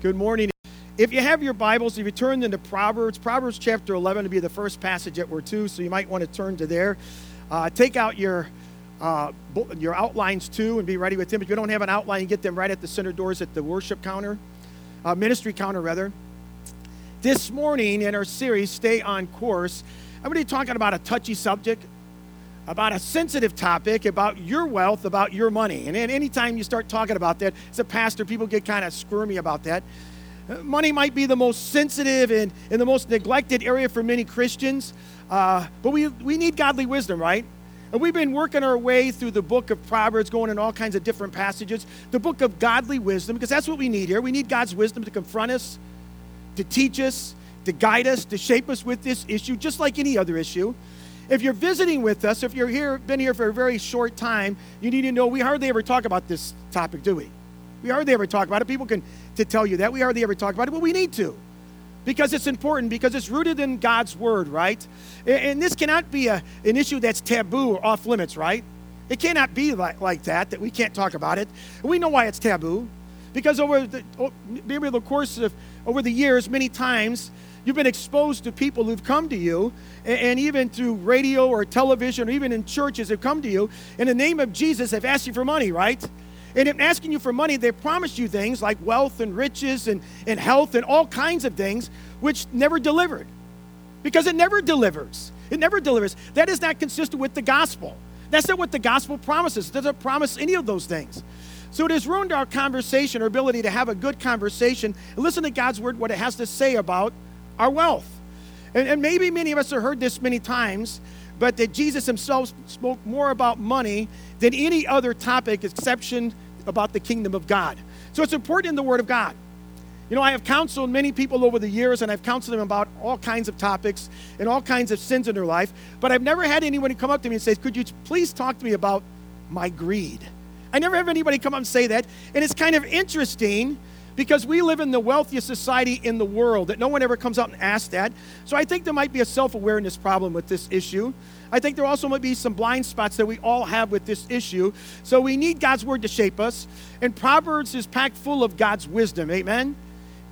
Good morning. If you have your Bibles, if you turn into Proverbs, Proverbs chapter 11 to be the first passage that we're to, so you might want to turn to there. Uh, take out your uh, your outlines too and be ready with them. If you don't have an outline, get them right at the center doors at the worship counter, uh, ministry counter rather. This morning in our series, Stay on Course, I'm going to be talking about a touchy subject, about a sensitive topic, about your wealth, about your money. And anytime you start talking about that, as a pastor, people get kind of squirmy about that. Uh, money might be the most sensitive and, and the most neglected area for many Christians, uh, but we, we need godly wisdom, right? And we've been working our way through the book of Proverbs, going in all kinds of different passages, the book of godly wisdom, because that's what we need here. We need God's wisdom to confront us, to teach us, to guide us, to shape us with this issue, just like any other issue. If you're visiting with us, if you're here, been here for a very short time, you need to know we hardly ever talk about this topic, do we? We hardly ever talk about it. People can to tell you that we hardly ever talk about it, but we need to because it's important because it's rooted in God's word, right? And this cannot be a, an issue that's taboo or off limits, right? It cannot be like, like that, that we can't talk about it. We know why it's taboo. Because over the, maybe the course of over the years, many times you've been exposed to people who've come to you, and even through radio or television, or even in churches have come to you in the name of Jesus have asked you for money, right? And in asking you for money, they promised you things like wealth and riches and, and health and all kinds of things, which never delivered. Because it never delivers. It never delivers. That is not consistent with the gospel. That's not what the gospel promises. It doesn't promise any of those things. So it has ruined our conversation, our ability to have a good conversation and listen to God's word, what it has to say about our wealth. And, and maybe many of us have heard this many times, but that Jesus himself spoke more about money than any other topic, exception about the kingdom of God. So it's important in the Word of God. You know, I have counseled many people over the years, and I've counseled them about all kinds of topics and all kinds of sins in their life, but I've never had anyone come up to me and say, Could you please talk to me about my greed? I never have anybody come up and say that. And it's kind of interesting because we live in the wealthiest society in the world that no one ever comes up and asks that. So I think there might be a self awareness problem with this issue. I think there also might be some blind spots that we all have with this issue. So we need God's word to shape us. And Proverbs is packed full of God's wisdom, amen,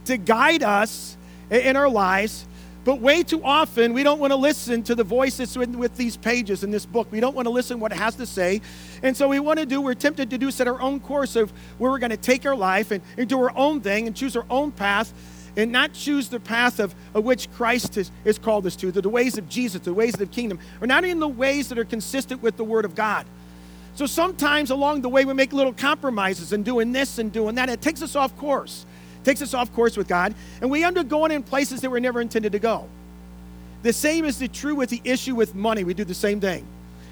to guide us in our lives. But way too often, we don't want to listen to the voices with, with these pages in this book. We don't want to listen to what it has to say. And so we want to do, we're tempted to do set our own course of where we're going to take our life and, and do our own thing and choose our own path and not choose the path of, of which Christ has, has called us to, the, the ways of Jesus, the ways of the kingdom, or not even the ways that are consistent with the Word of God. So sometimes along the way we make little compromises and doing this and doing that. It takes us off course. Takes us off course with God, and we end up going in places that we're never intended to go. The same is the true with the issue with money. We do the same thing.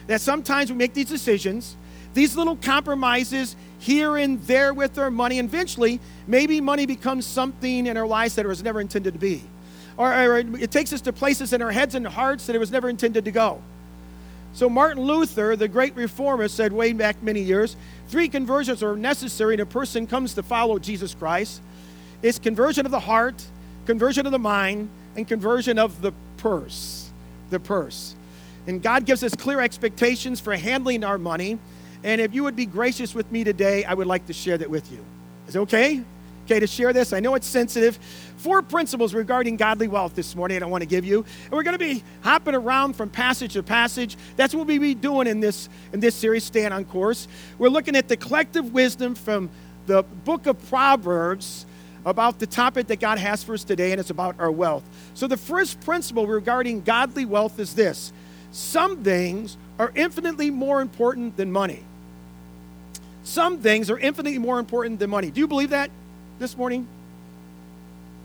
That sometimes we make these decisions, these little compromises here and there with our money. And eventually, maybe money becomes something in our lives that it was never intended to be. Or, or it takes us to places in our heads and hearts that it was never intended to go. So, Martin Luther, the great reformer, said way back many years three conversions are necessary when a person comes to follow Jesus Christ it's conversion of the heart, conversion of the mind, and conversion of the purse. The purse. And God gives us clear expectations for handling our money and if you would be gracious with me today, I would like to share that with you. Is it okay? Okay, to share this. I know it's sensitive. Four principles regarding godly wealth this morning I want to give you. And we're going to be hopping around from passage to passage. That's what we'll be doing in this, in this series, Stand on Course. We're looking at the collective wisdom from the book of Proverbs about the topic that God has for us today, and it's about our wealth. So, the first principle regarding godly wealth is this some things are infinitely more important than money. Some things are infinitely more important than money. Do you believe that this morning?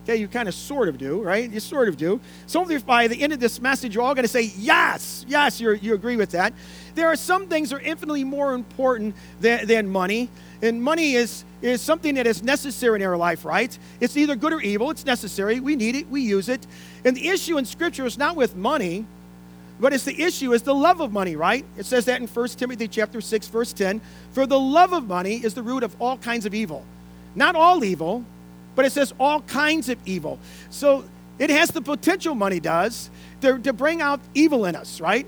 Okay, you kind of sort of do, right? You sort of do. So if by the end of this message, you're all going to say, yes, yes, you you agree with that. There are some things that are infinitely more important than, than money. And money is, is something that is necessary in our life, right? It's either good or evil. It's necessary. We need it. We use it. And the issue in Scripture is not with money, but it's the issue is the love of money, right? It says that in 1 Timothy chapter 6, verse 10. For the love of money is the root of all kinds of evil. Not all evil, but it says all kinds of evil. So it has the potential, money does, to, to bring out evil in us, right?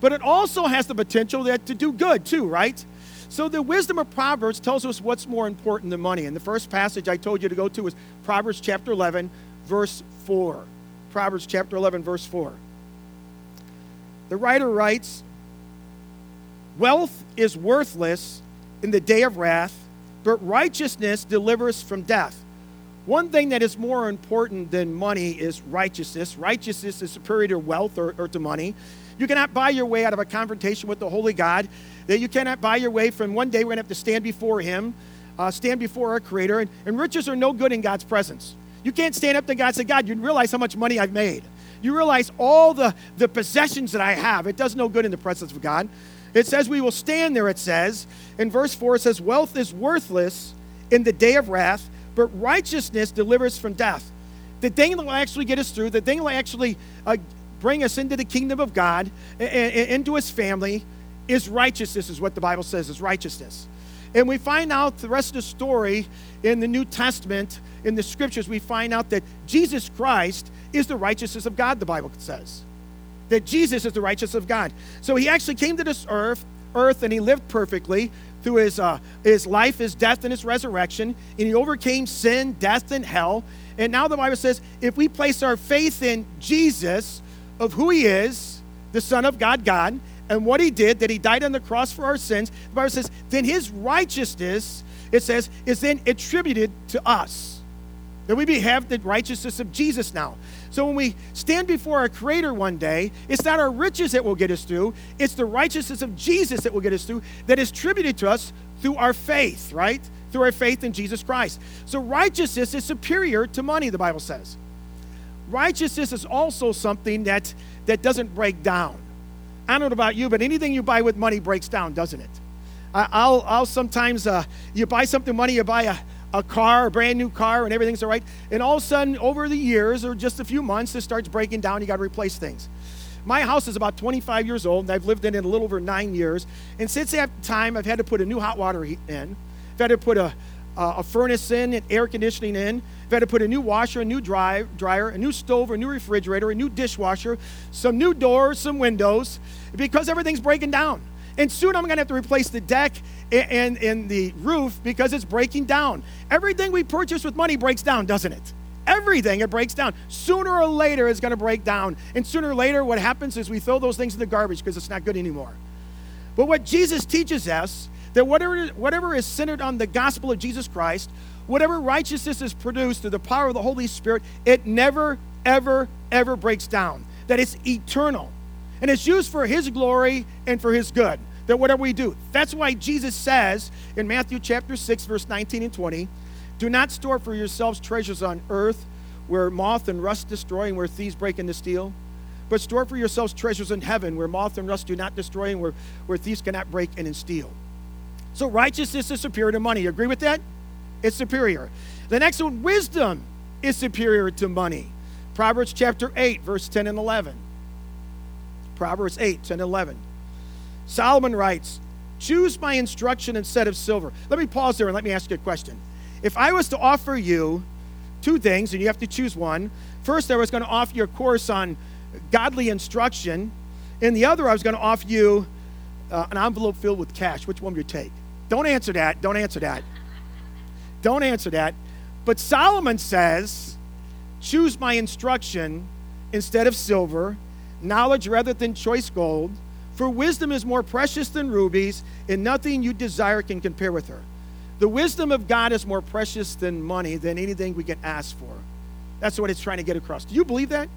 But it also has the potential that to do good too, right? So the wisdom of Proverbs tells us what's more important than money. And the first passage I told you to go to is Proverbs chapter 11, verse 4. Proverbs chapter 11, verse 4. The writer writes, Wealth is worthless in the day of wrath, but righteousness delivers from death. One thing that is more important than money is righteousness. Righteousness is superior to wealth or, or to money. You cannot buy your way out of a confrontation with the Holy God. That you cannot buy your way from one day we're going to have to stand before Him, uh, stand before our Creator. And, and riches are no good in God's presence. You can't stand up to God and say, God, you realize how much money I've made. You realize all the, the possessions that I have. It does no good in the presence of God. It says we will stand there, it says. In verse 4, it says, Wealth is worthless in the day of wrath, but righteousness delivers from death. The thing that will actually get us through, the thing that will actually uh, bring us into the kingdom of God, and, and into his family, is righteousness, is what the Bible says, is righteousness. And we find out the rest of the story in the New Testament, in the scriptures, we find out that Jesus Christ is the righteousness of God, the Bible says that Jesus is the righteousness of God. So he actually came to this earth, earth and he lived perfectly through his, uh, his life, his death, and his resurrection. And he overcame sin, death, and hell. And now the Bible says if we place our faith in Jesus, of who he is, the Son of God, God, and what he did, that he died on the cross for our sins, the Bible says, then his righteousness, it says, is then attributed to us. That we have the righteousness of Jesus now. So when we stand before our Creator one day, it's not our riches that will get us through, it's the righteousness of Jesus that will get us through, that is tributed to us through our faith, right? Through our faith in Jesus Christ. So righteousness is superior to money, the Bible says. Righteousness is also something that, that doesn't break down. I don't know about you, but anything you buy with money breaks down, doesn't it? I'll, I'll sometimes, uh, you buy something money, you buy a, a car, a brand new car, and everything's all right. And all of a sudden, over the years or just a few months, it starts breaking down. You got to replace things. My house is about 25 years old, and I've lived in it a little over nine years. And since that time, I've had to put a new hot water in. I've had to put a, uh, a furnace in, and air conditioning in. To put a new washer, a new dry, dryer, a new stove, a new refrigerator, a new dishwasher, some new doors, some windows, because everything's breaking down. And soon I'm going to have to replace the deck and, and the roof because it's breaking down. Everything we purchase with money breaks down, doesn't it? Everything, it breaks down. Sooner or later, it's going to break down. And sooner or later, what happens is we throw those things in the garbage because it's not good anymore. But what Jesus teaches us, that whatever, whatever is centered on the gospel of Jesus Christ, whatever righteousness is produced through the power of the Holy Spirit, it never, ever, ever breaks down. That it's eternal. And it's used for His glory and for His good. That whatever we do. That's why Jesus says in Matthew chapter 6, verse 19 and 20, do not store for yourselves treasures on earth where moth and rust destroy and where thieves break into steal. But store for yourselves treasures in heaven where moth and rust do not destroy and where, where thieves cannot break in and steal. So righteousness is superior to money. You agree with that? It's superior. The next one, wisdom is superior to money. Proverbs chapter 8, verse 10 and 11. Proverbs 8, 10 and 11. Solomon writes, Choose my instruction instead of silver. Let me pause there and let me ask you a question. If I was to offer you two things, and you have to choose one, first I was going to offer you a course on godly instruction, and the other I was going to offer you uh, an envelope filled with cash. Which one would you take? Don't answer that. Don't answer that. Don't answer that. But Solomon says, Choose my instruction instead of silver, knowledge rather than choice gold for wisdom is more precious than rubies, and nothing you desire can compare with her. The wisdom of God is more precious than money, than anything we can ask for. That's what it's trying to get across. Do you believe that?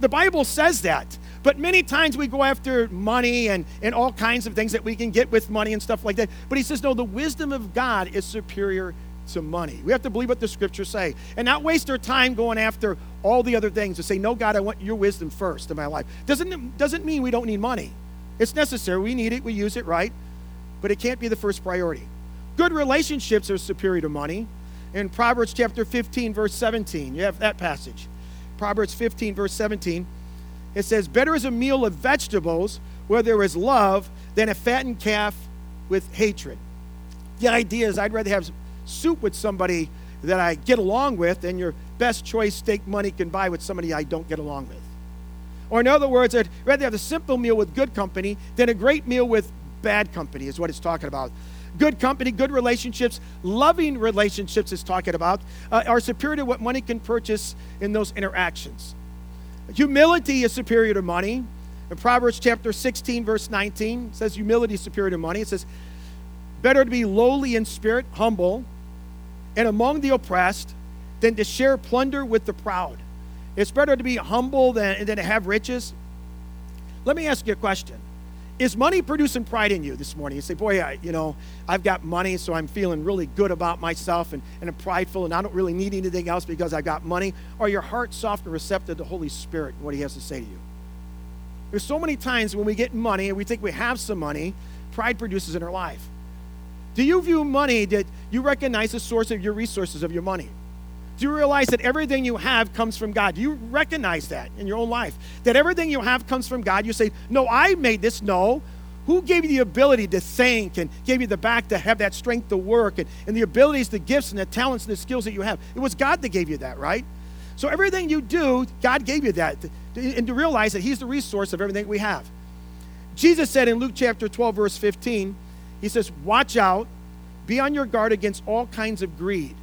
The Bible says that. But many times we go after money and, and all kinds of things that we can get with money and stuff like that. But he says, no, the wisdom of God is superior to money. We have to believe what the scriptures say and not waste our time going after all the other things to say, No, God, I want your wisdom first in my life. Doesn't, doesn't mean we don't need money. It's necessary. We need it, we use it, right? But it can't be the first priority. Good relationships are superior to money. In Proverbs chapter 15, verse 17, you have that passage. Proverbs 15, verse 17, it says, Better is a meal of vegetables where there is love than a fattened calf with hatred. The idea is I'd rather have soup with somebody that I get along with than your best choice steak money can buy with somebody I don't get along with. Or in other words, I'd rather have a simple meal with good company than a great meal with bad company, is what it's talking about. Good company, good relationships, loving relationships is talking about, uh, are superior to what money can purchase in those interactions. Humility is superior to money. In Proverbs chapter 16, verse 19, says humility is superior to money. It says, better to be lowly in spirit, humble, and among the oppressed than to share plunder with the proud. It's better to be humble than, than to have riches. Let me ask you a question. Is money producing pride in you this morning? You say, boy, I, you know, I've got money, so I'm feeling really good about myself and, and I'm prideful and I don't really need anything else because I've got money. Or your heart soft and receptive to the Holy Spirit and what He has to say to you? There's so many times when we get money and we think we have some money, pride produces in our life. Do you view money that you recognize the source of your resources of your money? Do you realize that everything you have comes from God? Do you recognize that in your own life? That everything you have comes from God? You say, No, I made this. No. Who gave you the ability to think and gave you the back to have that strength to work and, and the abilities, the gifts, and the talents and the skills that you have? It was God that gave you that, right? So everything you do, God gave you that. And to realize that He's the resource of everything we have. Jesus said in Luke chapter 12, verse 15, He says, Watch out, be on your guard against all kinds of greed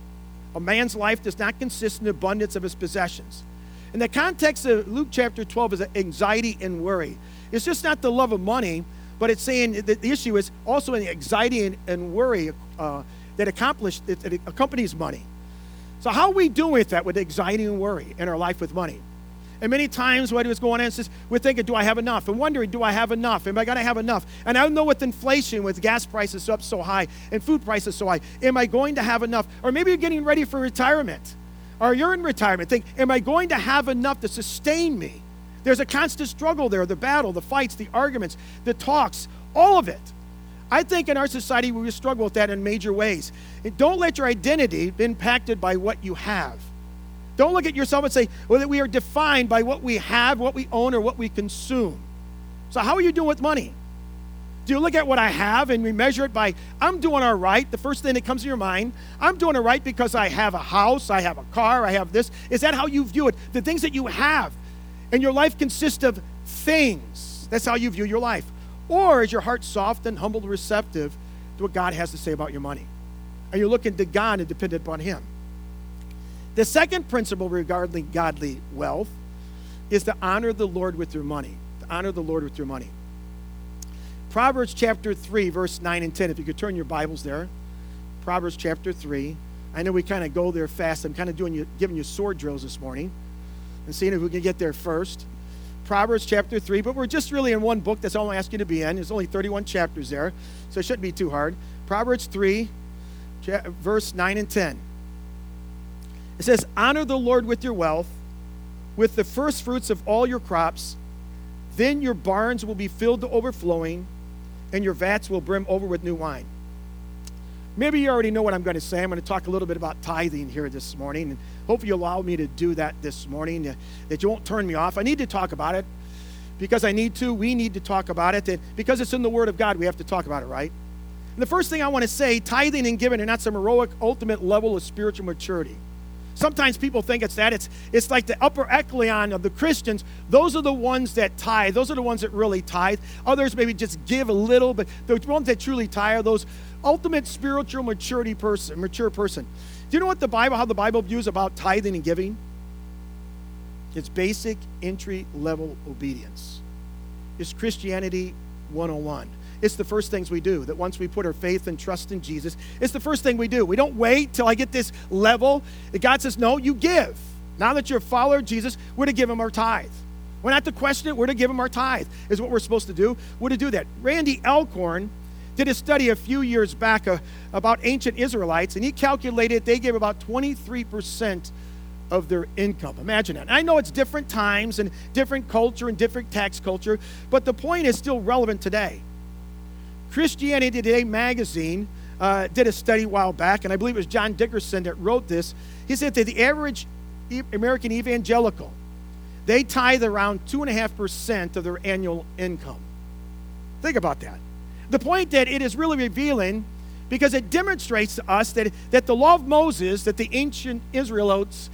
a man's life does not consist in the abundance of his possessions. In the context of Luke chapter 12 is anxiety and worry. It's just not the love of money, but it's saying that the issue is also the anxiety and, and worry uh, that, accomplish, that accompanies money. So, how are we doing with that, with anxiety and worry in our life with money? And many times what was going on is we're thinking, do I have enough? And wondering, do I have enough? Am I going to have enough? And I know with inflation, with gas prices up so high and food prices so high, am I going to have enough? Or maybe you're getting ready for retirement. Or you're in retirement. Think, am I going to have enough to sustain me? There's a constant struggle there the battle, the fights, the arguments, the talks, all of it. I think in our society we struggle with that in major ways. don't let your identity be impacted by what you have. Don't look at yourself and say, well, that we are defined by what we have, what we own, or what we consume. So, how are you doing with money? Do you look at what I have and we measure it by, I'm doing all right? The first thing that comes to your mind, I'm doing all right because I have a house, I have a car, I have this. Is that how you view it? The things that you have. And your life consists of things. That's how you view your life. Or is your heart soft and humble and receptive to what God has to say about your money? Are you looking to God and dependent upon Him? The second principle regarding godly wealth is to honor the Lord with your money. To honor the Lord with your money. Proverbs chapter 3, verse 9 and 10. If you could turn your Bibles there. Proverbs chapter 3. I know we kind of go there fast. I'm kind of doing you, giving you sword drills this morning and seeing if we can get there first. Proverbs chapter 3, but we're just really in one book. That's all I ask you to be in. There's only 31 chapters there, so it shouldn't be too hard. Proverbs 3, verse 9 and 10. It says, Honor the Lord with your wealth, with the first fruits of all your crops. Then your barns will be filled to overflowing, and your vats will brim over with new wine. Maybe you already know what I'm going to say. I'm going to talk a little bit about tithing here this morning, and hopefully you allow me to do that this morning, uh, that you won't turn me off. I need to talk about it because I need to. We need to talk about it, and because it's in the Word of God, we have to talk about it, right? And the first thing I want to say tithing and giving are not some heroic, ultimate level of spiritual maturity. Sometimes people think it's that. It's, it's like the upper echelon of the Christians. Those are the ones that tithe. Those are the ones that really tithe. Others maybe just give a little, but the ones that truly tithe are those ultimate spiritual maturity person, mature person. Do you know what the Bible, how the Bible views about tithing and giving? It's basic entry level obedience. It's Christianity 101. It's the first things we do. That once we put our faith and trust in Jesus, it's the first thing we do. We don't wait till I get this level. God says, no, you give. Now that you're a follower of Jesus, we're to give him our tithe. We're not to question it, we're to give him our tithe, is what we're supposed to do. We're to do that. Randy Alcorn did a study a few years back uh, about ancient Israelites, and he calculated they gave about 23% of their income. Imagine that. And I know it's different times and different culture and different tax culture, but the point is still relevant today. Christianity Today magazine uh, did a study a while back, and I believe it was John Dickerson that wrote this. He said that the average American evangelical, they tithe around 2.5% of their annual income. Think about that. The point that it is really revealing because it demonstrates to us that, that the law of Moses that the ancient Israelites,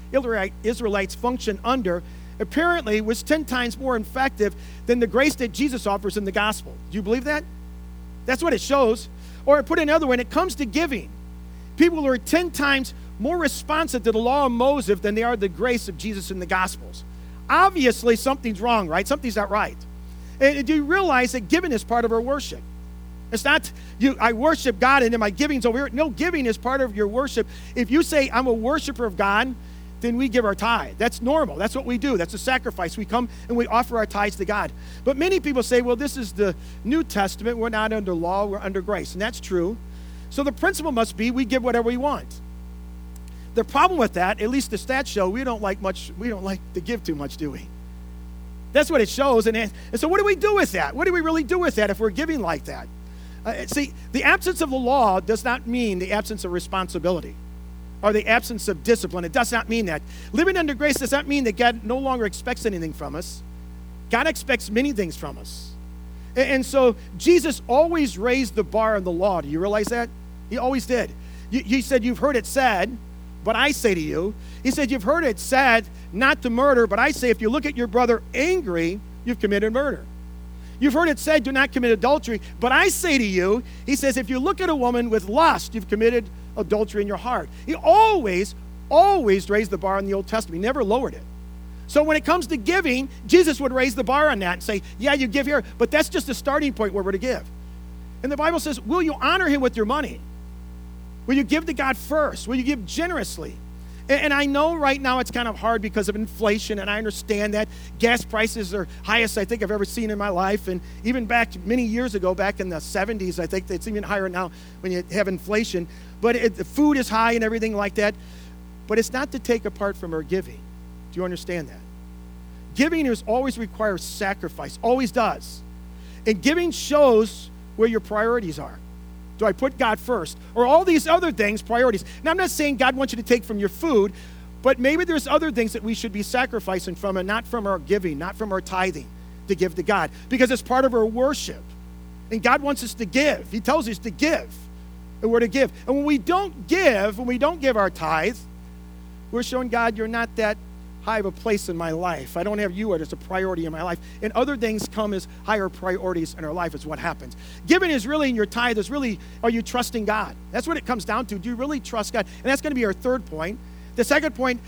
Israelites function under apparently was 10 times more effective than the grace that Jesus offers in the gospel. Do you believe that? That's what it shows. Or put another way, when it comes to giving, people are 10 times more responsive to the law of Moses than they are the grace of Jesus in the Gospels. Obviously, something's wrong, right? Something's not right. And do you realize that giving is part of our worship? It's not you. I worship God and then my giving's over here. No, giving is part of your worship. If you say I'm a worshiper of God, then we give our tithe. That's normal. That's what we do. That's a sacrifice. We come and we offer our tithes to God. But many people say, well, this is the New Testament. We're not under law, we're under grace. And that's true. So the principle must be we give whatever we want. The problem with that, at least the stats show, we don't like much, we don't like to give too much, do we? That's what it shows. And, and so, what do we do with that? What do we really do with that if we're giving like that? Uh, see, the absence of the law does not mean the absence of responsibility or the absence of discipline. It does not mean that. Living under grace does not mean that God no longer expects anything from us. God expects many things from us. And, so Jesus always raised the bar on the law. Do you realize that? He always did. he said, You've heard it said, but I say to you, He said, You've heard it said not to murder, but I say, if you look at your brother angry, you've committed murder. You've heard it said, Do not commit adultery, but I say to you, He says, if you look at a woman with lust, you've committed adultery in your heart. He always, always raised the bar in the Old Testament. He never lowered it. So when it comes to giving, Jesus would raise the bar on that and say, Yeah, you give here, but that's just a starting point where we're to give. And the Bible says, Will you honor him with your money? Will you give to God first? Will you give generously? And I know right now it's kind of hard because of inflation, and I understand that gas prices are highest I think I've ever seen in my life. And even back many years ago, back in the 70s, I think it's even higher now when you have inflation. But it, the food is high and everything like that. But it's not to take apart from our giving. Do you understand that? Giving is always requires sacrifice, always does. And giving shows where your priorities are. Do I put God first? Or all these other things, priorities? Now, I'm not saying God wants you to take from your food, but maybe there's other things that we should be sacrificing from and not from our giving, not from our tithing to give to God, because it's part of our worship. And God wants us to give. He tells us to give. And we're to give. And when we don't give, when we don't give our tithe, we're showing God you're not that high have a place in my life. I don't have you as a priority in my life. And other things come as higher priorities in our life, is what happens. Giving is really in your tithe, is really, are you trusting God? That's what it comes down to. Do you really trust God? And that's going to be our third point. The second point,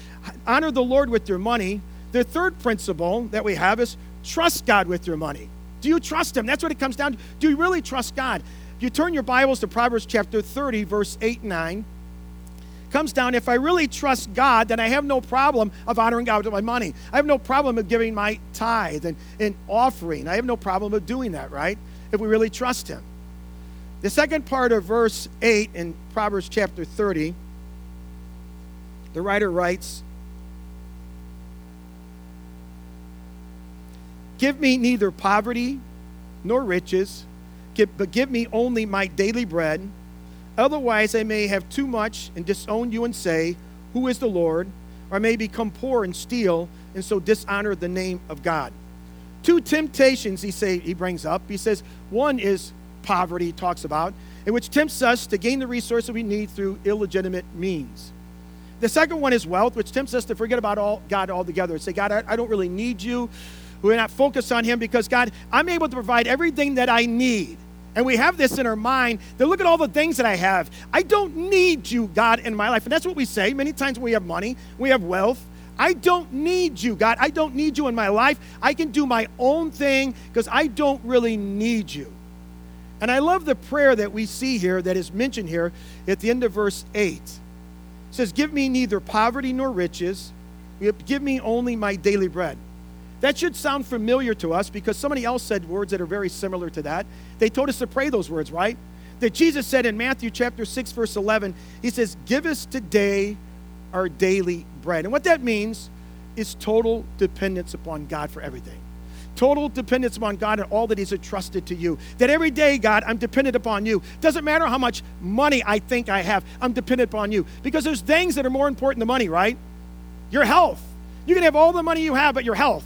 honor the Lord with your money. The third principle that we have is trust God with your money. Do you trust Him? That's what it comes down to. Do you really trust God? If you turn your Bibles to Proverbs chapter 30, verse 8 and 9, comes down if I really trust God, then I have no problem of honoring God with my money. I have no problem of giving my tithe and, and offering. I have no problem of doing that, right? If we really trust Him. The second part of verse 8 in Proverbs chapter 30, the writer writes, Give me neither poverty nor riches, but give me only my daily bread Otherwise, I may have too much and disown you and say, Who is the Lord? Or may become poor and steal and so dishonor the name of God. Two temptations he say he brings up. He says one is poverty, he talks about, in which tempts us to gain the resources we need through illegitimate means. The second one is wealth, which tempts us to forget about all God altogether and say, God, I, I don't really need you. We're not focused on Him because, God, I'm able to provide everything that I need. And we have this in our mind that look at all the things that I have. I don't need you, God, in my life. And that's what we say many times when we have money, we have wealth. I don't need you, God. I don't need you in my life. I can do my own thing because I don't really need you. And I love the prayer that we see here that is mentioned here at the end of verse 8. It says, Give me neither poverty nor riches, give me only my daily bread. That should sound familiar to us because somebody else said words that are very similar to that. They told us to pray those words, right? That Jesus said in Matthew chapter 6 verse 11, he says, "Give us today our daily bread." And what that means is total dependence upon God for everything. Total dependence upon God and all that He's entrusted to you. That every day, God, I'm dependent upon you. Doesn't matter how much money I think I have, I'm dependent upon you. Because there's things that are more important than money, right? Your health. You can have all the money you have, but your health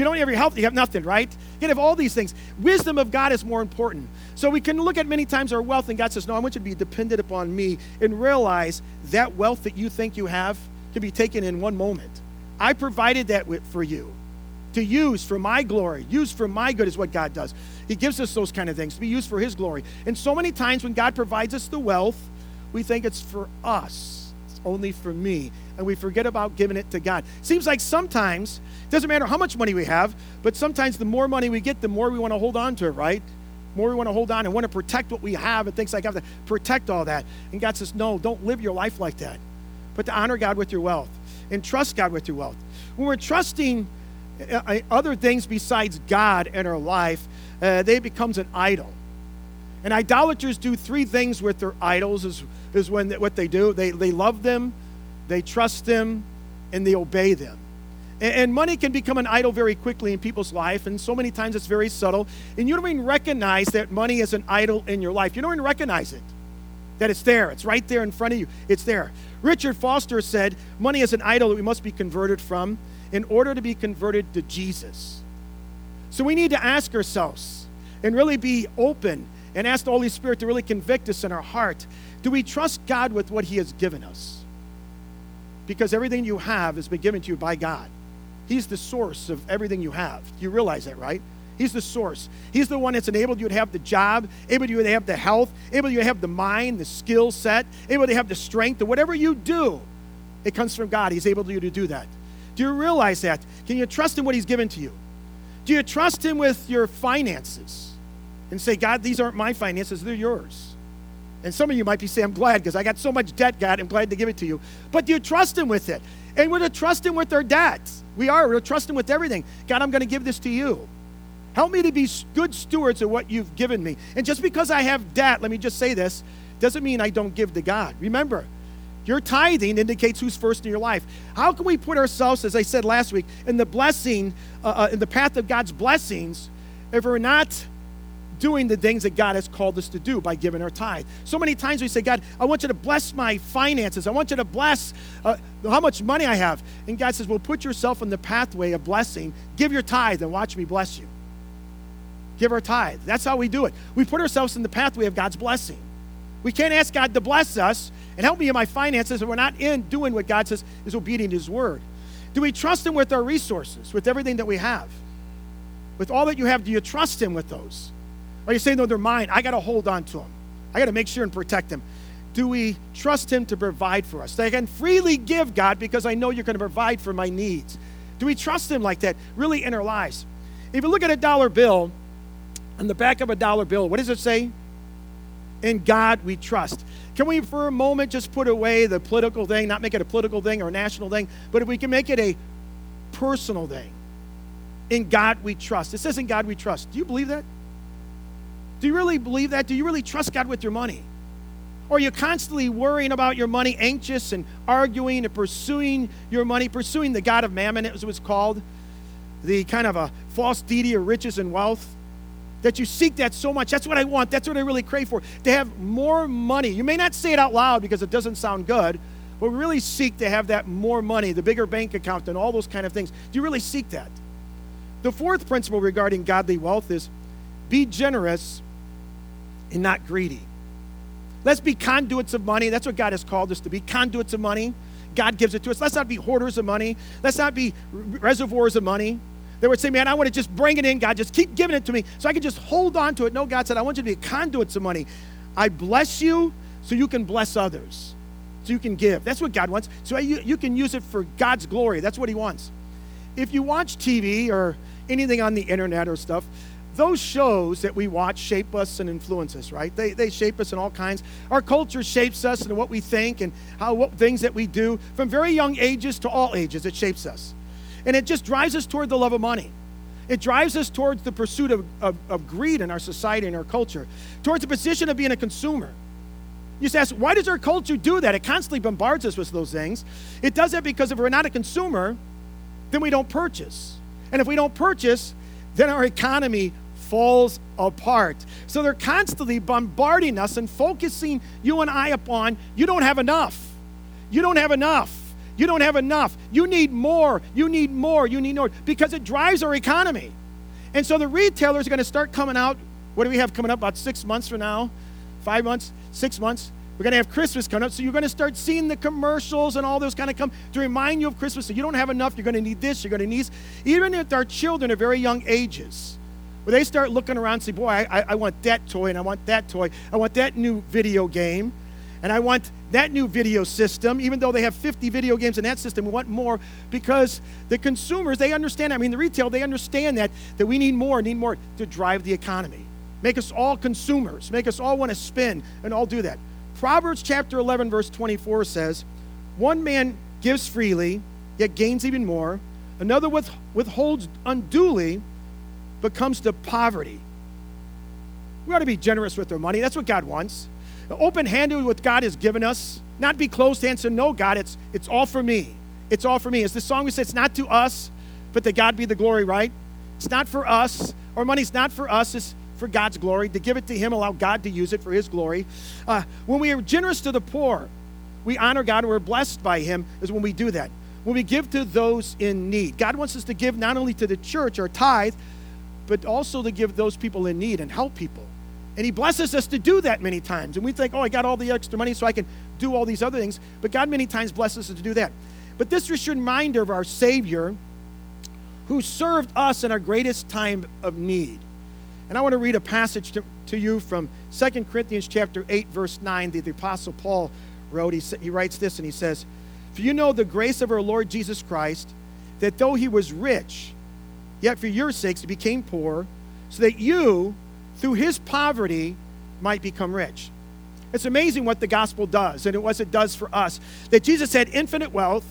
you don't have your health, you have nothing, right? You have all these things. Wisdom of God is more important. So we can look at many times our wealth, and God says, No, I want you to be dependent upon me and realize that wealth that you think you have can be taken in one moment. I provided that for you. to use for my glory, use for my good is what God does. He gives us those kind of things to be used for His glory. And so many times when God provides us the wealth, we think it's for us, only for me, and we forget about giving it to God. Seems like sometimes, it doesn't matter how much money we have, but sometimes the more money we get, the more we want to hold on to it, right? more we want to hold on and want to protect what we have and things like that. Protect all that. And God says, no, don't live your life like that. But to honor God with your wealth and trust God with your wealth. When we're trusting uh, uh, other things besides God in our life, uh, they becomes an idol. And idolaters do three things with their idols is, is when what they do. They, they love them, they trust them, and they obey them. And money can become an idol very quickly in people's life, and so many times it's very subtle. And you don't even recognize that money is an idol in your life. You don't even recognize it, that it's there. It's right there in front of you. It's there. Richard Foster said, Money is an idol that we must be converted from in order to be converted to Jesus. So we need to ask ourselves and really be open and ask the Holy Spirit to really convict us in our heart. Do we trust God with what He has given us? Because everything you have has been given to you by God. He's the source of everything you have. You realize that, right? He's the source. He's the one that's enabled you to have the job, able you to have the health, able you to have the mind, the skill set, able to have the strength, or whatever you do, it comes from God. He's able you to do that. Do you realize that? Can you trust in what He's given to you? Do you trust Him with your finances and say, God, these aren't my finances, they're yours? And some of you might be saying, I'm glad because I got so much debt, God, I'm glad to give it to you. But do you trust Him with it? And we're to trust Him with our debts. We are. We're to trust Him with everything. God, I'm going to give this to you. Help me to be good stewards of what you've given me. And just because I have debt, let me just say this, doesn't mean I don't give to God. Remember, your tithing indicates who's first in your life. How can we put ourselves, as I said last week, in the blessing, uh, uh in the path of God's blessings, if we're not doing the things that God has called us to do by giving our tithe. So many times we say, God, I want you to bless my finances. I want you to bless uh, how much money I have. And God says, well, put yourself in the pathway of blessing. Give your tithe and watch me bless you. Give our tithe. That's how we do it. We put ourselves in the pathway of God's blessing. We can't ask God to bless us and help me in my finances if we're not in doing what God says is obedient to His word. Do we trust Him with our resources, with everything that we have? With all that you have, do you trust Him with those? Are you saying, no, they're mine? I got to hold on to them. I got to make sure and protect them. Do we trust Him to provide for us? I can freely give, God, because I know you're going to provide for my needs. Do we trust Him like that, really, in our lives? If you look at a dollar bill, on the back of a dollar bill, what does it say? In God we trust. Can we, for a moment, just put away the political thing, not make it a political thing or a national thing, but if we can make it a personal thing? In God we trust. It says, In God we trust. Do you believe that? Do you really believe that? Do you really trust God with your money? Or are you constantly worrying about your money, anxious and arguing and pursuing your money, pursuing the God of mammon, as it was called, the kind of a false deity of riches and wealth? That you seek that so much. That's what I want. That's what I really crave for. To have more money. You may not say it out loud because it doesn't sound good, but we really seek to have that more money, the bigger bank account, and all those kind of things. Do you really seek that? The fourth principle regarding godly wealth is be generous and not greedy. Let's be conduits of money. That's what God has called us to be conduits of money. God gives it to us. Let's not be hoarders of money. Let's not be reservoirs of money. They would say, Man, I want to just bring it in, God. Just keep giving it to me so I can just hold on to it. No, God said, I want you to be conduits of money. I bless you so you can bless others, so you can give. That's what God wants. So you, you can use it for God's glory. That's what He wants. If you watch TV or anything on the internet or stuff, those shows that we watch shape us and influence us, right? They, they shape us in all kinds. Our culture shapes us and what we think and how what things that we do from very young ages to all ages. It shapes us. And it just drives us toward the love of money. It drives us towards the pursuit of, of, of greed in our society and our culture, towards the position of being a consumer. You just ask, why does our culture do that? It constantly bombards us with those things. It does that because if we're not a consumer, then we don't purchase. And if we don't purchase, then our economy falls apart. So they're constantly bombarding us and focusing you and I upon you don't have enough. You don't have enough. You don't have enough. You need more. You need more. You need more because it drives our economy. And so the retailers are going to start coming out. What do we have coming up? About six months from now? Five months? Six months? We're going to have Christmas coming up, so you're going to start seeing the commercials and all those kind of come to remind you of Christmas. So you don't have enough, you're going to need this, you're going to need this. Even if our children are very young ages, where they start looking around and say, Boy, I, I want that toy, and I want that toy, I want that new video game, and I want that new video system, even though they have 50 video games in that system, we want more because the consumers, they understand. I mean, the retail, they understand that, that we need more, need more to drive the economy. Make us all consumers, make us all want to spend and all do that. Proverbs chapter 11, verse 24 says, One man gives freely, yet gains even more. Another with, withholds unduly, but comes to poverty. We ought to be generous with our money. That's what God wants. Open handed with what God has given us. Not be closed handed. and no, God, it's, it's all for me. It's all for me. As the song we say, it's not to us, but to God be the glory, right? It's not for us. Our money's not for us. It's for God's glory, to give it to Him, allow God to use it for His glory. Uh, when we are generous to the poor, we honor God and we're blessed by Him, is when we do that. When we give to those in need. God wants us to give not only to the church or tithe, but also to give those people in need and help people. And He blesses us to do that many times. And we think, oh, I got all the extra money so I can do all these other things. But God many times blesses us to do that. But this is a reminder of our Savior who served us in our greatest time of need. And I want to read a passage to, to you from 2 Corinthians chapter 8, verse 9 that the Apostle Paul wrote. He, he writes this and he says, For you know the grace of our Lord Jesus Christ, that though he was rich, yet for your sakes he became poor, so that you, through his poverty, might become rich. It's amazing what the gospel does, and what it does for us. That Jesus had infinite wealth,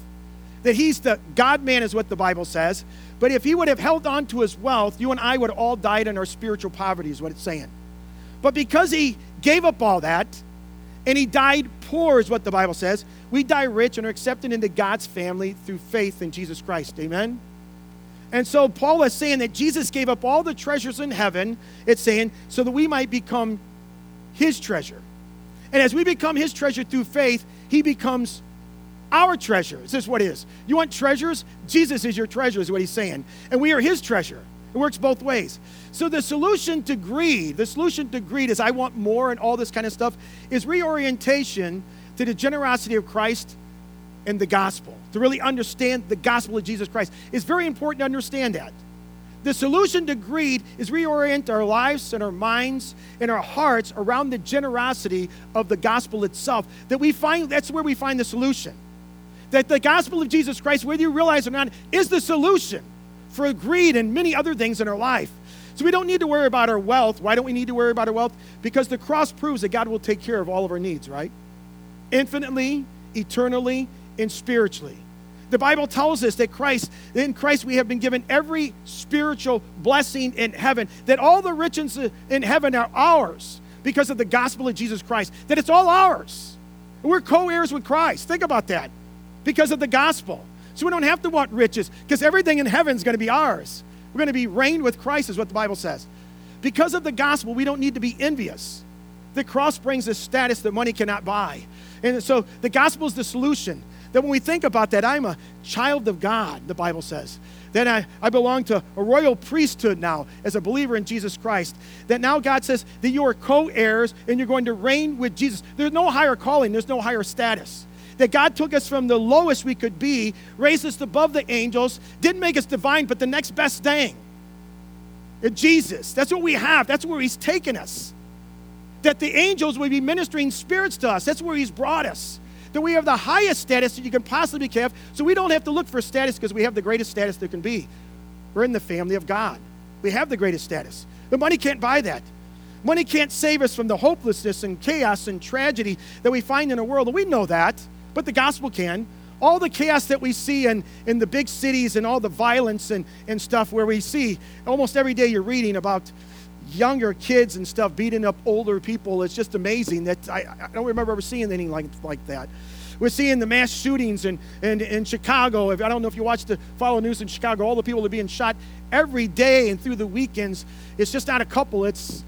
that he's the God man, is what the Bible says, but if he would have held on to his wealth, you and I would all died in our spiritual poverty, is what it's saying. But because he gave up all that and he died poor, is what the Bible says, we die rich and are accepted into God's family through faith in Jesus Christ. Amen? And so Paul is saying that Jesus gave up all the treasures in heaven, it's saying, so that we might become his treasure. And as we become his treasure through faith, he becomes our treasure. This is what it is. You want treasures? Jesus is your treasure, is what he's saying. And we are his treasure. It works both ways. So the solution to greed, the solution to greed is I want more and all this kind of stuff, is reorientation to the generosity of Christ and the gospel. To really understand the gospel of Jesus Christ. It's very important to understand that. The solution to greed is reorient our lives and our minds and our hearts around the generosity of the gospel itself. That we find that's where we find the solution that the gospel of Jesus Christ, whether you realize it or not, is the solution for greed and many other things in our life. So we don't need to worry about our wealth. Why don't we need to worry about our wealth? Because the cross proves that God will take care of all of our needs, right? Infinitely, eternally, and spiritually. The Bible tells us that Christ, in Christ, we have been given every spiritual blessing in heaven, that all the riches in heaven are ours because of the gospel of Jesus Christ, that it's all ours. We're co heirs with Christ. Think about that because of the gospel. So we don't have to want riches because everything in heaven is going to be ours. We're going to be reigned with Christ, is what the Bible says. Because of the gospel, we don't need to be envious. The cross brings a status that money cannot buy. And so the gospel is the solution. That when we think about that, I'm a child of God, the Bible says. That I, I belong to a royal priesthood now as a believer in Jesus Christ. That now God says that you are co heirs and you're going to reign with Jesus. There's no higher calling, there's no higher status that God took us from the lowest we could be, raised us above the angels, didn't make us divine, but the next best thing. Jesus. That's what we have. That's where He's taken us. That the angels would be ministering spirits to us. That's where He's brought us. That we have the highest status that you can possibly have, so we don't have to look for status because we have the greatest status there can be. We're in the family of God. We have the greatest status. The money can't buy that. Money can't save us from the hopelessness and chaos and tragedy that we find in the world. And we know that but the gospel can. All the chaos that we see in, in the big cities and all the violence and, and stuff where we see almost every day you're reading about younger kids and stuff beating up older people. It's just amazing that I, I don't remember ever seeing anything like, like that. We're seeing the mass shootings in, in, in Chicago. If, I don't know if you watch the follow news in Chicago, all the people are being shot every day and through the weekends. It's just not a couple, it's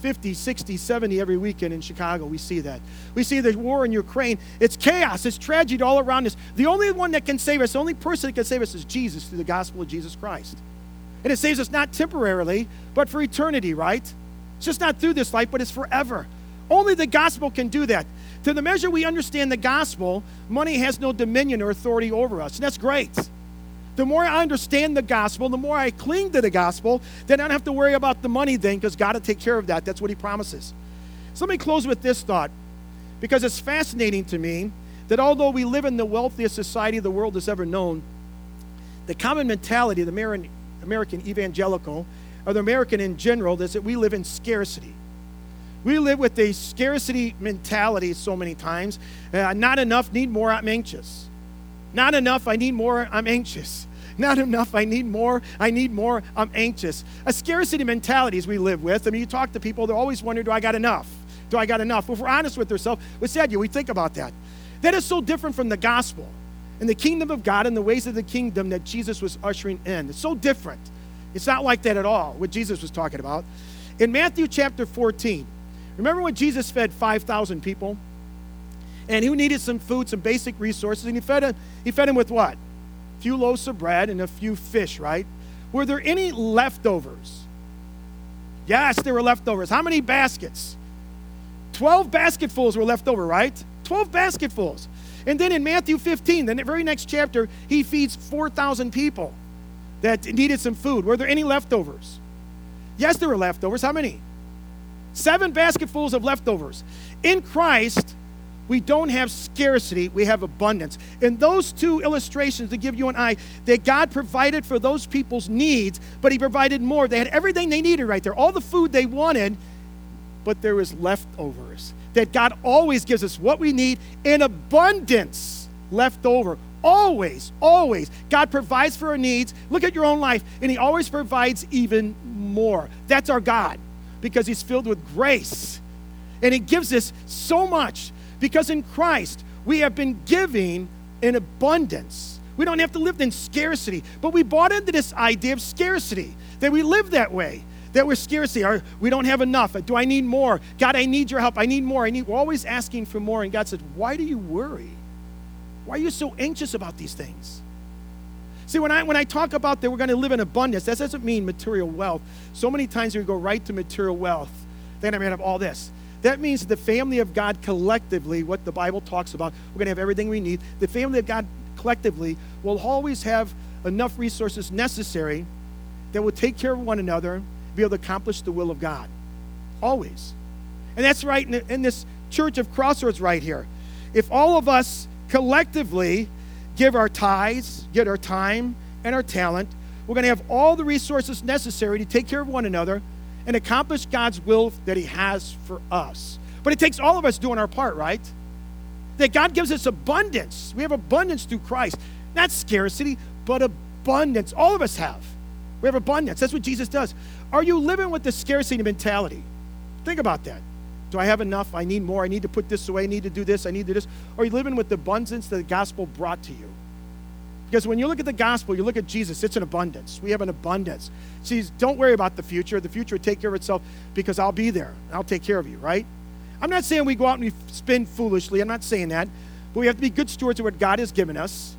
50, 60, 70 every weekend in Chicago. We see that. We see the war in Ukraine. It's chaos, it's tragedy all around us. The only one that can save us, the only person that can save us is Jesus through the gospel of Jesus Christ. And it saves us not temporarily, but for eternity, right? It's just not through this life, but it's forever. Only the gospel can do that. To the measure we understand the gospel, money has no dominion or authority over us. And that's great. The more I understand the gospel, the more I cling to the gospel, then I don't have to worry about the money thing because God will take care of that. That's what He promises. So let me close with this thought because it's fascinating to me that although we live in the wealthiest society the world has ever known, the common mentality the American evangelical, or the American in general, is that we live in scarcity. We live with a scarcity mentality so many times. Uh, not enough, need more, I'm anxious. Not enough, I need more, I'm anxious. Not enough, I need more, I need more, I'm anxious. A scarcity mentality is we live with. I mean, you talk to people, they're always wondering, do I got enough? Do I got enough? Well, if we're honest with ourselves, we said you, we think about that. That is so different from the gospel and the kingdom of God and the ways of the kingdom that Jesus was ushering in. It's so different. It's not like that at all, what Jesus was talking about. In Matthew chapter 14, Remember when Jesus fed 5,000 people? And he needed some food, some basic resources, and he fed, him, he fed him with what? A few loaves of bread and a few fish, right? Were there any leftovers? Yes, there were leftovers. How many baskets? 12 basketfuls were left over, right? 12 basketfuls. And then in Matthew 15, the very next chapter, he feeds 4,000 people that needed some food. Were there any leftovers? Yes, there were leftovers. How many? Seven basketfuls of leftovers. In Christ, we don't have scarcity, we have abundance. In those two illustrations to give you and I, that God provided for those people's needs, but He provided more. They had everything they needed right there, all the food they wanted, but there was leftovers. That God always gives us what we need in abundance left over. Always, always. God provides for our needs. Look at your own life, and He always provides even more. That's our God because he's filled with grace. And he gives us so much because in Christ we have been giving in abundance. We don't have to live in scarcity, but we bought into this idea of scarcity, that we live that way, that we're scarcity, or we don't have enough. Do I need more? God, I need your help. I need more. I need. We're always asking for more. And God said, Why do you worry? Why are you so anxious about these things? See, when I, when I talk about that we're going to live in abundance, that doesn't mean material wealth. So many times we go right to material wealth. Then I'm going to have all this. That means the family of God collectively, what the Bible talks about, we're going to have everything we need. The family of God collectively will always have enough resources necessary that will take care of one another, be able to accomplish the will of God. Always. And that's right in, in this church of Crossroads right here. If all of us collectively give our tithes, get our time and our talent. We're going to have all the resources necessary to take care of one another and accomplish God's will that He has for us. But it takes all of us doing our part, right? That God gives us abundance. We have abundance through Christ. Not scarcity, but abundance. All of us have. We have abundance. That's what Jesus does. Are you living with the scarcity mentality? Think about that. Do I have enough? I need more. I need to put this away. I need to do this. I need to do this. Or are you living with the abundance that the gospel brought to you? Because when you look at the gospel, you look at Jesus, it's an abundance. We have an abundance. See, don't worry about the future. The future will take care of itself because I'll be there. I'll take care of you, right? I'm not saying we go out and we spend foolishly. I'm not saying that. But we have to be good stewards of what God has given us.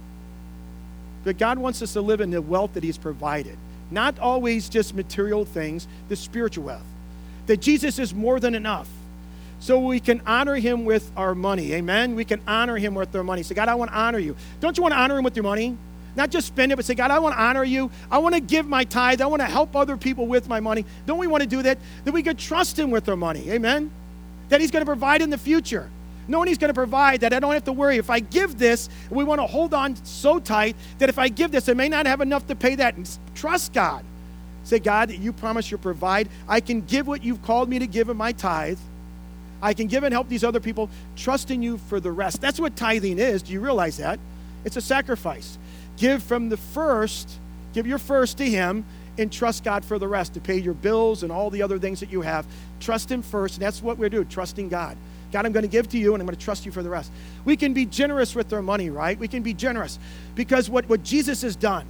But God wants us to live in the wealth that He's provided. Not always just material things, the spiritual wealth. That Jesus is more than enough so we can honor him with our money. Amen. We can honor him with our money. Say, God, I want to honor you. Don't you want to honor him with your money? Not just spend it, but say, God, I want to honor you. I want to give my tithe. I want to help other people with my money. Don't we want to do that? That we could trust him with our money. Amen. That he's going to provide in the future. Knowing he's going to provide that I don't have to worry. If I give this, we want to hold on so tight that if I give this, I may not have enough to pay that. And trust God. Say, God, you promise you'll provide. I can give what you've called me to give in my tithe. I can give and help these other people, trusting you for the rest. That's what tithing is. Do you realize that? It's a sacrifice. Give from the first, give your first to Him, and trust God for the rest to pay your bills and all the other things that you have. Trust Him first, and that's what we're doing, trusting God. God, I'm going to give to you, and I'm going to trust you for the rest. We can be generous with our money, right? We can be generous because what, what Jesus has done,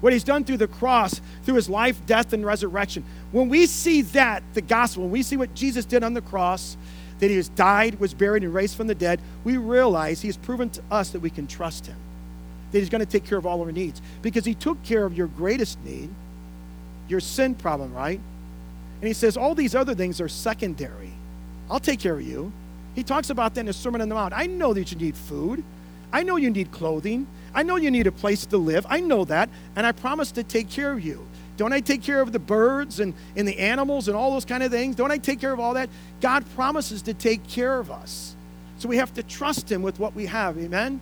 what he's done through the cross, through his life, death, and resurrection. When we see that, the gospel, when we see what Jesus did on the cross, that he has died, was buried, and raised from the dead, we realize he has proven to us that we can trust him, that he's going to take care of all our needs. Because he took care of your greatest need, your sin problem, right? And he says all these other things are secondary. I'll take care of you. He talks about that in the Sermon on the Mount. I know that you need food. I know you need clothing. I know you need a place to live. I know that. And I promise to take care of you. Don't I take care of the birds and, and the animals and all those kind of things? Don't I take care of all that? God promises to take care of us. So we have to trust Him with what we have. Amen?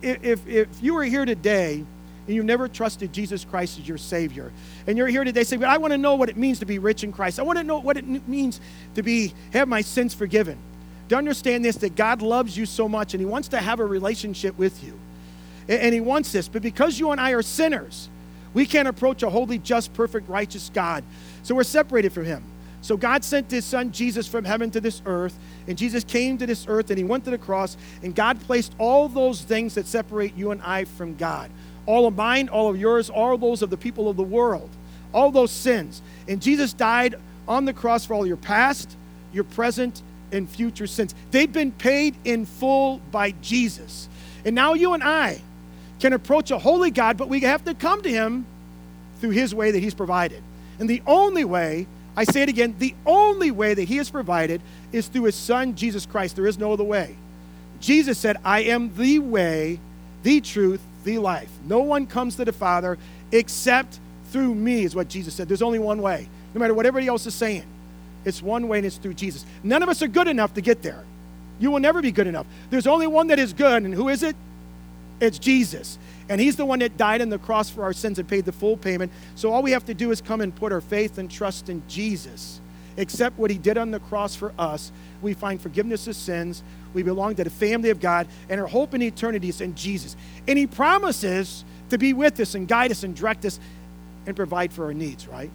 If, if you are here today and you've never trusted Jesus Christ as your Savior, and you're here today saying, But I want to know what it means to be rich in Christ. I want to know what it means to be have my sins forgiven. To understand this, that God loves you so much and He wants to have a relationship with you. And He wants this. But because you and I are sinners, we can't approach a holy, just, perfect, righteous God. So we're separated from Him. So God sent His Son Jesus from heaven to this earth, and Jesus came to this earth and He went to the cross, and God placed all those things that separate you and I from God all of mine, all of yours, all those of the people of the world, all those sins. And Jesus died on the cross for all your past, your present, and future sins. They've been paid in full by Jesus. And now you and I can approach a holy God, but we have to come to Him through His way that He's provided. And the only way, I say it again, the only way that He has provided is through His Son, Jesus Christ. There is no other way. Jesus said, I am the way, the truth, the life. No one comes to the Father except through me, is what Jesus said. There's only one way, no matter what everybody else is saying. It's one way, and it's through Jesus. None of us are good enough to get there. You will never be good enough. There's only one that is good, and who is it? It's Jesus. And He's the one that died on the cross for our sins and paid the full payment. So all we have to do is come and put our faith and trust in Jesus. Accept what He did on the cross for us. We find forgiveness of sins. We belong to the family of God, and our hope in eternity is in Jesus. And He promises to be with us and guide us and direct us and provide for our needs, right?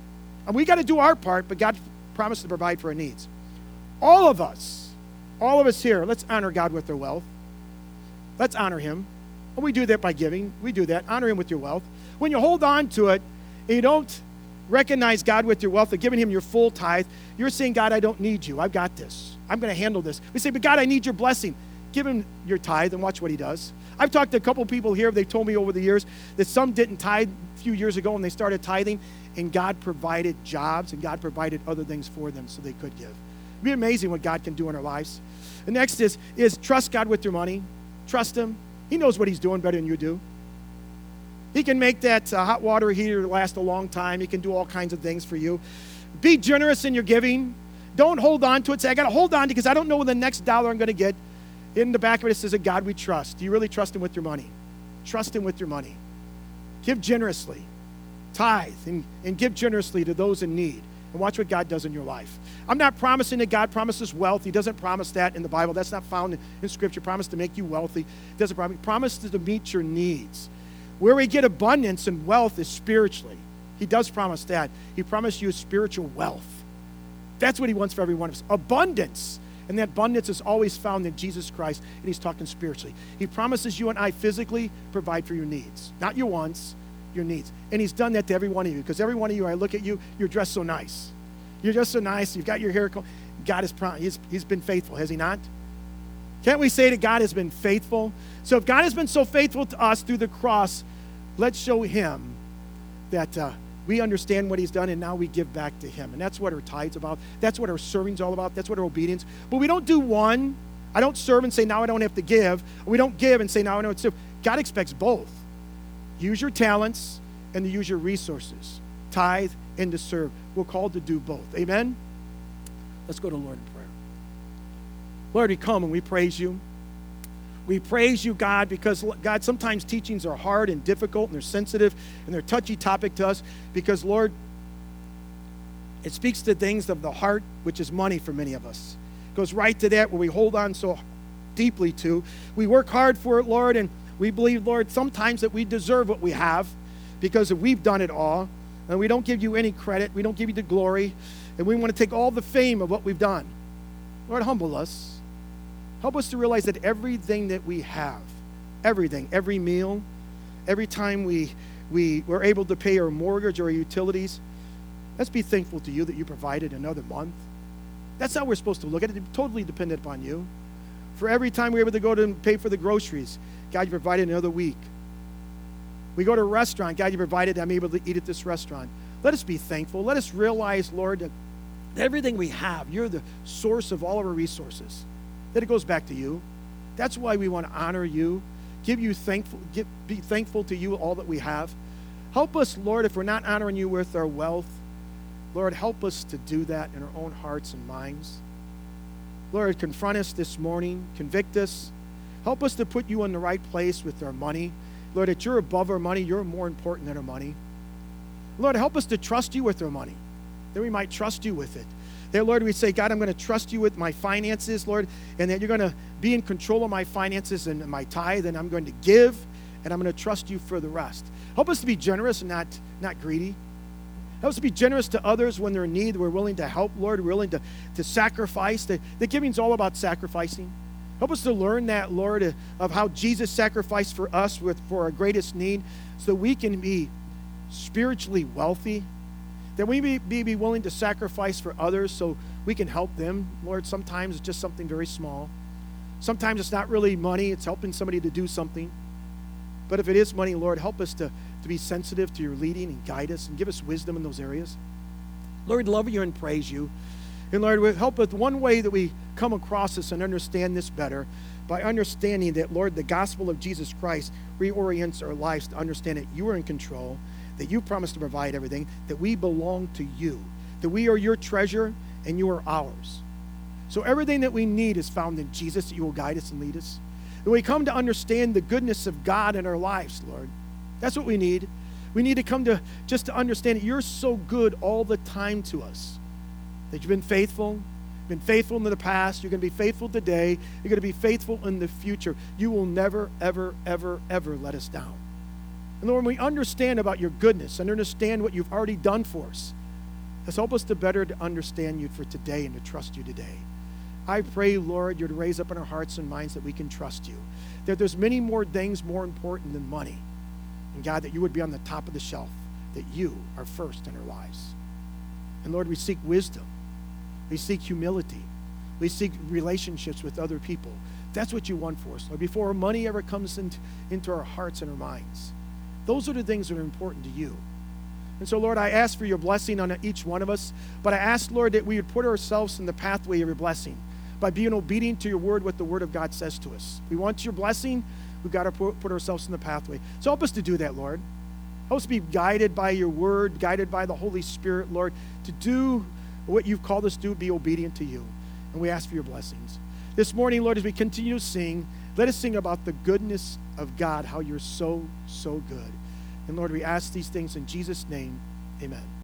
And we got to do our part, but God promised to provide for our needs. All of us, all of us here, let's honor God with our wealth. Let's honor Him. And we do that by giving. We do that. Honor Him with your wealth. When you hold on to it you don't recognize God with your wealth and giving Him your full tithe, you're saying, God, I don't need you. I've got this. I'm going to handle this. We say, but God, I need your blessing. Give Him your tithe and watch what He does. I've talked to a couple people here. They've told me over the years that some didn't tithe a few years ago and they started tithing, and God provided jobs and God provided other things for them so they could give. It'd be amazing what God can do in our lives. The next is, is trust God with your money. Trust Him. He knows what He's doing better than you do. He can make that uh, hot water heater last a long time. He can do all kinds of things for you. Be generous in your giving. Don't hold on to it. Say, I got to hold on because I don't know when the next dollar I'm going to get. In the back of it, it says, a God we trust. Do you really trust Him with your money? Trust Him with your money. Give generously. Tithe and, and give generously to those in need. And watch what God does in your life. I'm not promising that God promises wealth. He doesn't promise that in the Bible. That's not found in, in Scripture. Promise to make you wealthy. He doesn't promise. He promises to meet your needs. Where we get abundance and wealth is spiritually. He does promise that. He promised you spiritual wealth. That's what he wants for every one of us. Abundance. And that abundance is always found in Jesus Christ, and he's talking spiritually. He promises you and I physically provide for your needs, not your wants, your needs. And he's done that to every one of you, because every one of you, I look at you, you're dressed so nice. You're just so nice. You've got your hair. God has prom- he's, he's been faithful, has he not? Can't we say that God has been faithful? So if God has been so faithful to us through the cross, let's show him that uh, we understand what he's done and now we give back to him. And that's what our tithe's about. That's what our serving's all about. That's what our obedience. But we don't do one. I don't serve and say, now I don't have to give. We don't give and say, now I don't serve. God expects both. Use your talents and to use your resources. Tithe and to serve. We're called to do both. Amen? Let's go to Lord in prayer. Lord, we come and we praise you. We praise you, God, because, God, sometimes teachings are hard and difficult and they're sensitive and they're touchy topic to us because, Lord, it speaks to things of the heart, which is money for many of us. It goes right to that where we hold on so deeply to. We work hard for it, Lord, and we believe, Lord, sometimes that we deserve what we have because we've done it all. And we don't give you any credit, we don't give you the glory, and we want to take all the fame of what we've done. Lord, humble us. Help us to realize that everything that we have, everything, every meal, every time we, we were able to pay our mortgage or our utilities, let's be thankful to you that you provided another month. That's how we're supposed to look at it. It's totally dependent upon you. For every time we're able to go to and pay for the groceries, God, you provided another week. We go to a restaurant, God, you provided I'm able to eat at this restaurant. Let us be thankful. Let us realize, Lord, that Everything we have, you're the source of all of our resources. That it goes back to you. That's why we want to honor you, give you thankful, give, be thankful to you all that we have. Help us, Lord, if we're not honoring you with our wealth, Lord, help us to do that in our own hearts and minds. Lord, confront us this morning, convict us, help us to put you in the right place with our money. Lord, that you're above our money, you're more important than our money. Lord, help us to trust you with our money, that we might trust you with it. That, Lord, we say, God, I'm going to trust you with my finances, Lord, and that you're going to be in control of my finances and my tithe, and I'm going to give, and I'm going to trust you for the rest. Help us to be generous and not, not greedy. Help us to be generous to others when they're in need. We're willing to help, Lord. We're willing to, to sacrifice. The, the giving's all about sacrificing. Help us to learn that, Lord, of how Jesus sacrificed for us with, for our greatest need so we can be spiritually wealthy that we may be willing to sacrifice for others so we can help them. Lord, sometimes it's just something very small. Sometimes it's not really money, it's helping somebody to do something. But if it is money, Lord, help us to, to be sensitive to your leading and guide us and give us wisdom in those areas. Lord, love you and praise you. And Lord, help us one way that we come across this and understand this better by understanding that, Lord, the gospel of Jesus Christ reorients our lives to understand that you are in control that you promise to provide everything, that we belong to you, that we are your treasure and you are ours. So everything that we need is found in Jesus, that you will guide us and lead us. And we come to understand the goodness of God in our lives, Lord. That's what we need. We need to come to just to understand that you're so good all the time to us. That you've been faithful, been faithful in the past, you're going to be faithful today, you're going to be faithful in the future. You will never, ever, ever, ever let us down. And Lord, when we understand about your goodness and understand what you've already done for us, let's help us to better to understand you for today and to trust you today. I pray, Lord, you're to raise up in our hearts and minds that we can trust you. That there's many more things more important than money. And God, that you would be on the top of the shelf, that you are first in our lives. And Lord, we seek wisdom. We seek humility. We seek relationships with other people. That's what you want for us, Lord, before money ever comes into, into our hearts and our minds. Those are the things that are important to you. And so, Lord, I ask for your blessing on each one of us, but I ask, Lord, that we would put ourselves in the pathway of your blessing by being obedient to your word, what the word of God says to us. We want your blessing, we've got to put, ourselves in the pathway. So help us to do that, Lord. Help us be guided by your word, guided by the Holy Spirit, Lord, to do what you've called us to do, be obedient to you. And we ask for your blessings. This morning, Lord, as we continue to sing, let us sing about the goodness of God, how you're so, so good. And Lord, we ask these things in Jesus' name. Amen.